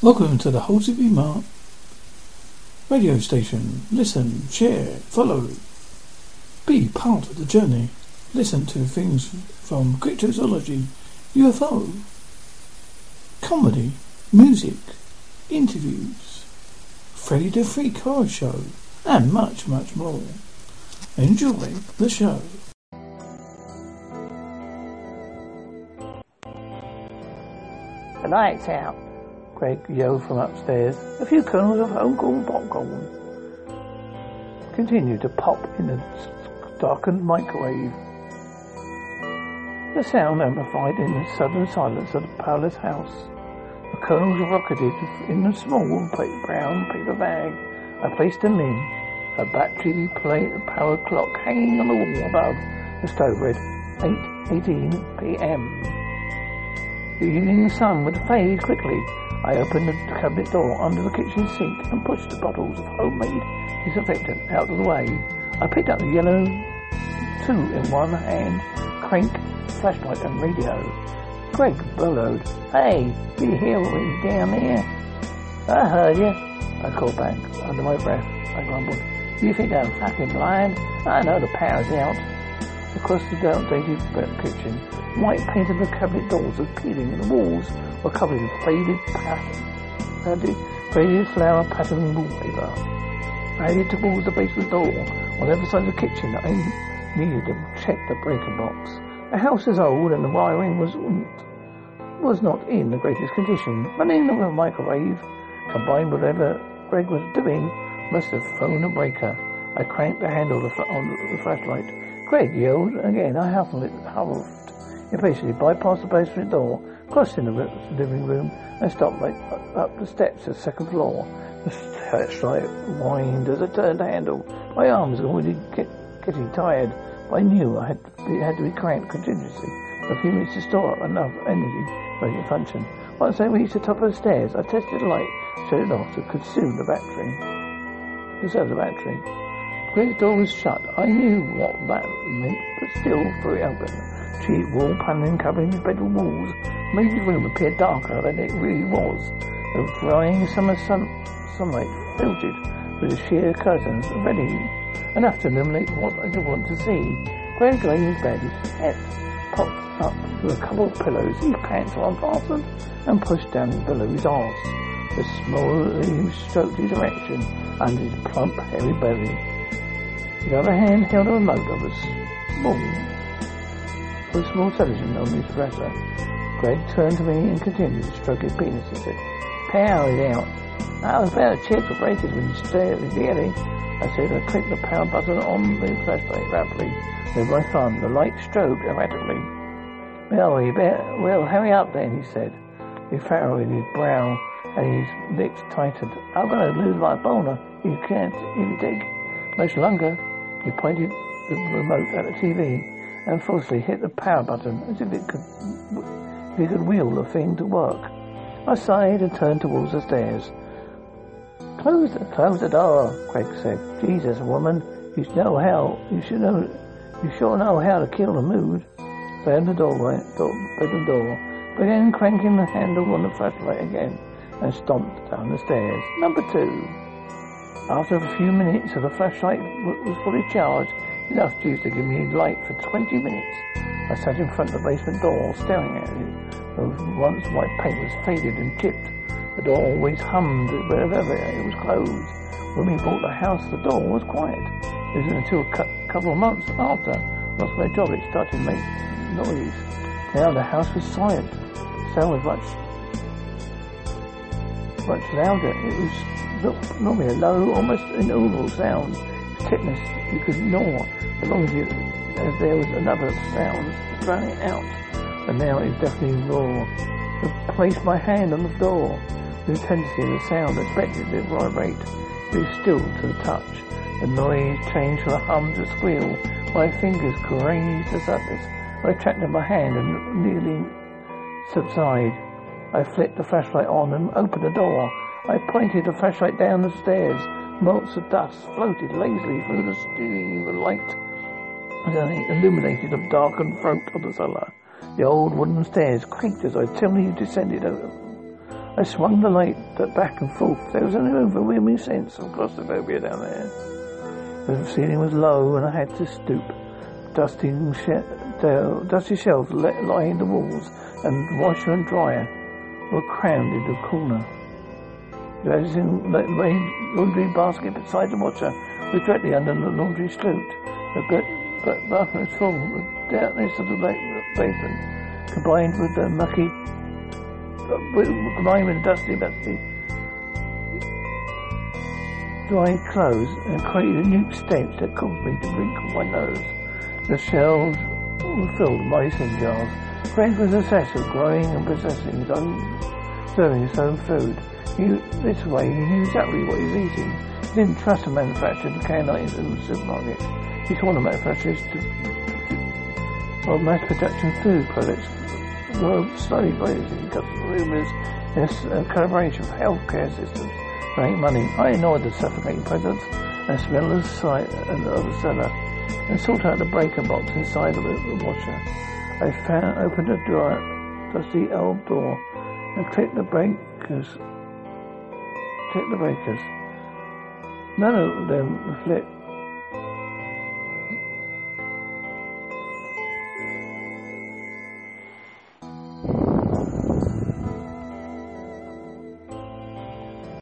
Welcome to the Whole City Mark radio station. Listen, share, follow. Be part of the journey. Listen to things from cryptozoology, UFO, comedy, music, interviews, Freddy the Freak Horror Show, and much, much more. Enjoy the show. Lights out. Greg yelled from upstairs. A few kernels of homegrown popcorn continued to pop in the darkened microwave. The sound amplified in the sudden silence of the powerless house. The kernels rocketed in a small brown paper bag. I placed them in. A battery plate power clock hanging on the wall above the stove read 8.18 p.m. The evening sun would fade quickly. I opened the cabinet door under the kitchen sink and pushed the bottles of homemade disinfectant out of the way. I picked up the yellow two in one hand, crank, flashlight and radio. Greg bellowed, Hey, do you hear what was down there? I heard you. I called back under my breath. I grumbled, You think I'm fucking blind? I know the power's out. Across the outdated kitchen, white painted the cabinet doors were peeling and the walls were covered in faded pattern, faded, faded flower pattern wallpaper. I headed towards the basement door on the other side of the kitchen. I needed to check the breaker box. The house is old and the wiring was was not in the greatest condition. Running the microwave, combined with whatever Greg was doing, must have thrown a breaker. I cranked the handle of the, on the flashlight. Greg yelled again. I hurried, hurried impatiently, bypassed the basement door, crossed in the living room, and stopped right up the steps to the second floor. The flashlight whined as I turned the handle. My arms were already get, getting tired, but I knew I had, it had to be cranked continuously a few minutes to store up enough energy for to function. Once I reached the top of the stairs, I tested the light, shut it off to consume the battery. Conserve the battery. Greg's door was shut. I knew what that meant, but still threw it open. Cheap wall paneling covering the bedroom walls made the room appear darker than it really was. The drying summer sun, sunlight filtered through the sheer curtains, ready enough to illuminate what I could want to see. In his bed, his head popped up with a couple of pillows, his pants were unfastened and pushed down below his arse. The slowly stroked his erection under his plump, hairy belly. The other hand held a remote of a small, of a small television on his dresser. Greg turned to me and continued to stroke his penis and said, Power is out. I was about to check the breakers when you stared at the yelling. I said I clicked the power button on the flashlight rapidly. With my thumb, the light strobed erratically. Well, you better, well, hurry up then, he said. He furrowed his brow and his lips tightened. I'm going to lose my boner. You can't, if you take much longer. He pointed the remote at the TV and forcefully hit the power button as if it could, if he could wheel the thing to work. I sighed and turned towards the stairs. Close the, close the door, Craig said. Jesus, woman, you know how, you should know, you sure know how to kill the mood. Slammed the doorway, door, the door, began cranking the handle on the flashlight again, and stomped down the stairs. Number two. After a few minutes, the flashlight was fully charged, enough juice to give me light for 20 minutes. I sat in front of the basement door, staring at it. Once white paint was faded and chipped. The door always hummed wherever it was closed. When we bought the house, the door was quiet. It wasn't until a couple of months after lost my job it started to make noise. Now the house was silent. Sound was much, much louder. It was normally a low, almost inaudible sound. Tickness you could ignore as long as, you, as there was another sound drowning it out. But now it's definitely raw. I placed my hand on the door. The intensity of the sound expected to vibrate. It was still to the touch. The noise changed from a hum to a squeal. My fingers grazed the surface. I retracted my hand and nearly subside. I flipped the flashlight on and opened the door. I pointed the flashlight down the stairs. Motes of dust floated lazily through the of light illuminated the darkened front of the cellar. The old wooden stairs creaked as I timidly descended over them. I swung the light back and forth. There was an overwhelming sense of claustrophobia down there. The ceiling was low and I had to stoop. Dusty, she- dusty shelves lined the walls and washer and dryer were crammed into a corner. The laundry basket beside the washer was directly under the laundry chute. The bathroom was full. The darkness of the basement, combined with the mucky, uh, combined with the dusty, dusty, dry clothes, and created new stench that caused me to wrinkle my nose. The shelves were filled with mason jars. Frank was obsessed with growing and possessing his own, serving his own food. He, this way, he knew exactly what he was eating. He didn't trust the manufacturer of canned in the supermarket. He called the manufacturers to, of mass production food products were slowly raising rumors and a collaboration of healthcare systems to make money. I ignored the suffocating presence and smelled the sight of the cellar and sought out the breaker box inside of the washer. I found, opened the door, dusty old door and clicked the breakers Check the breakers. None of them flipped.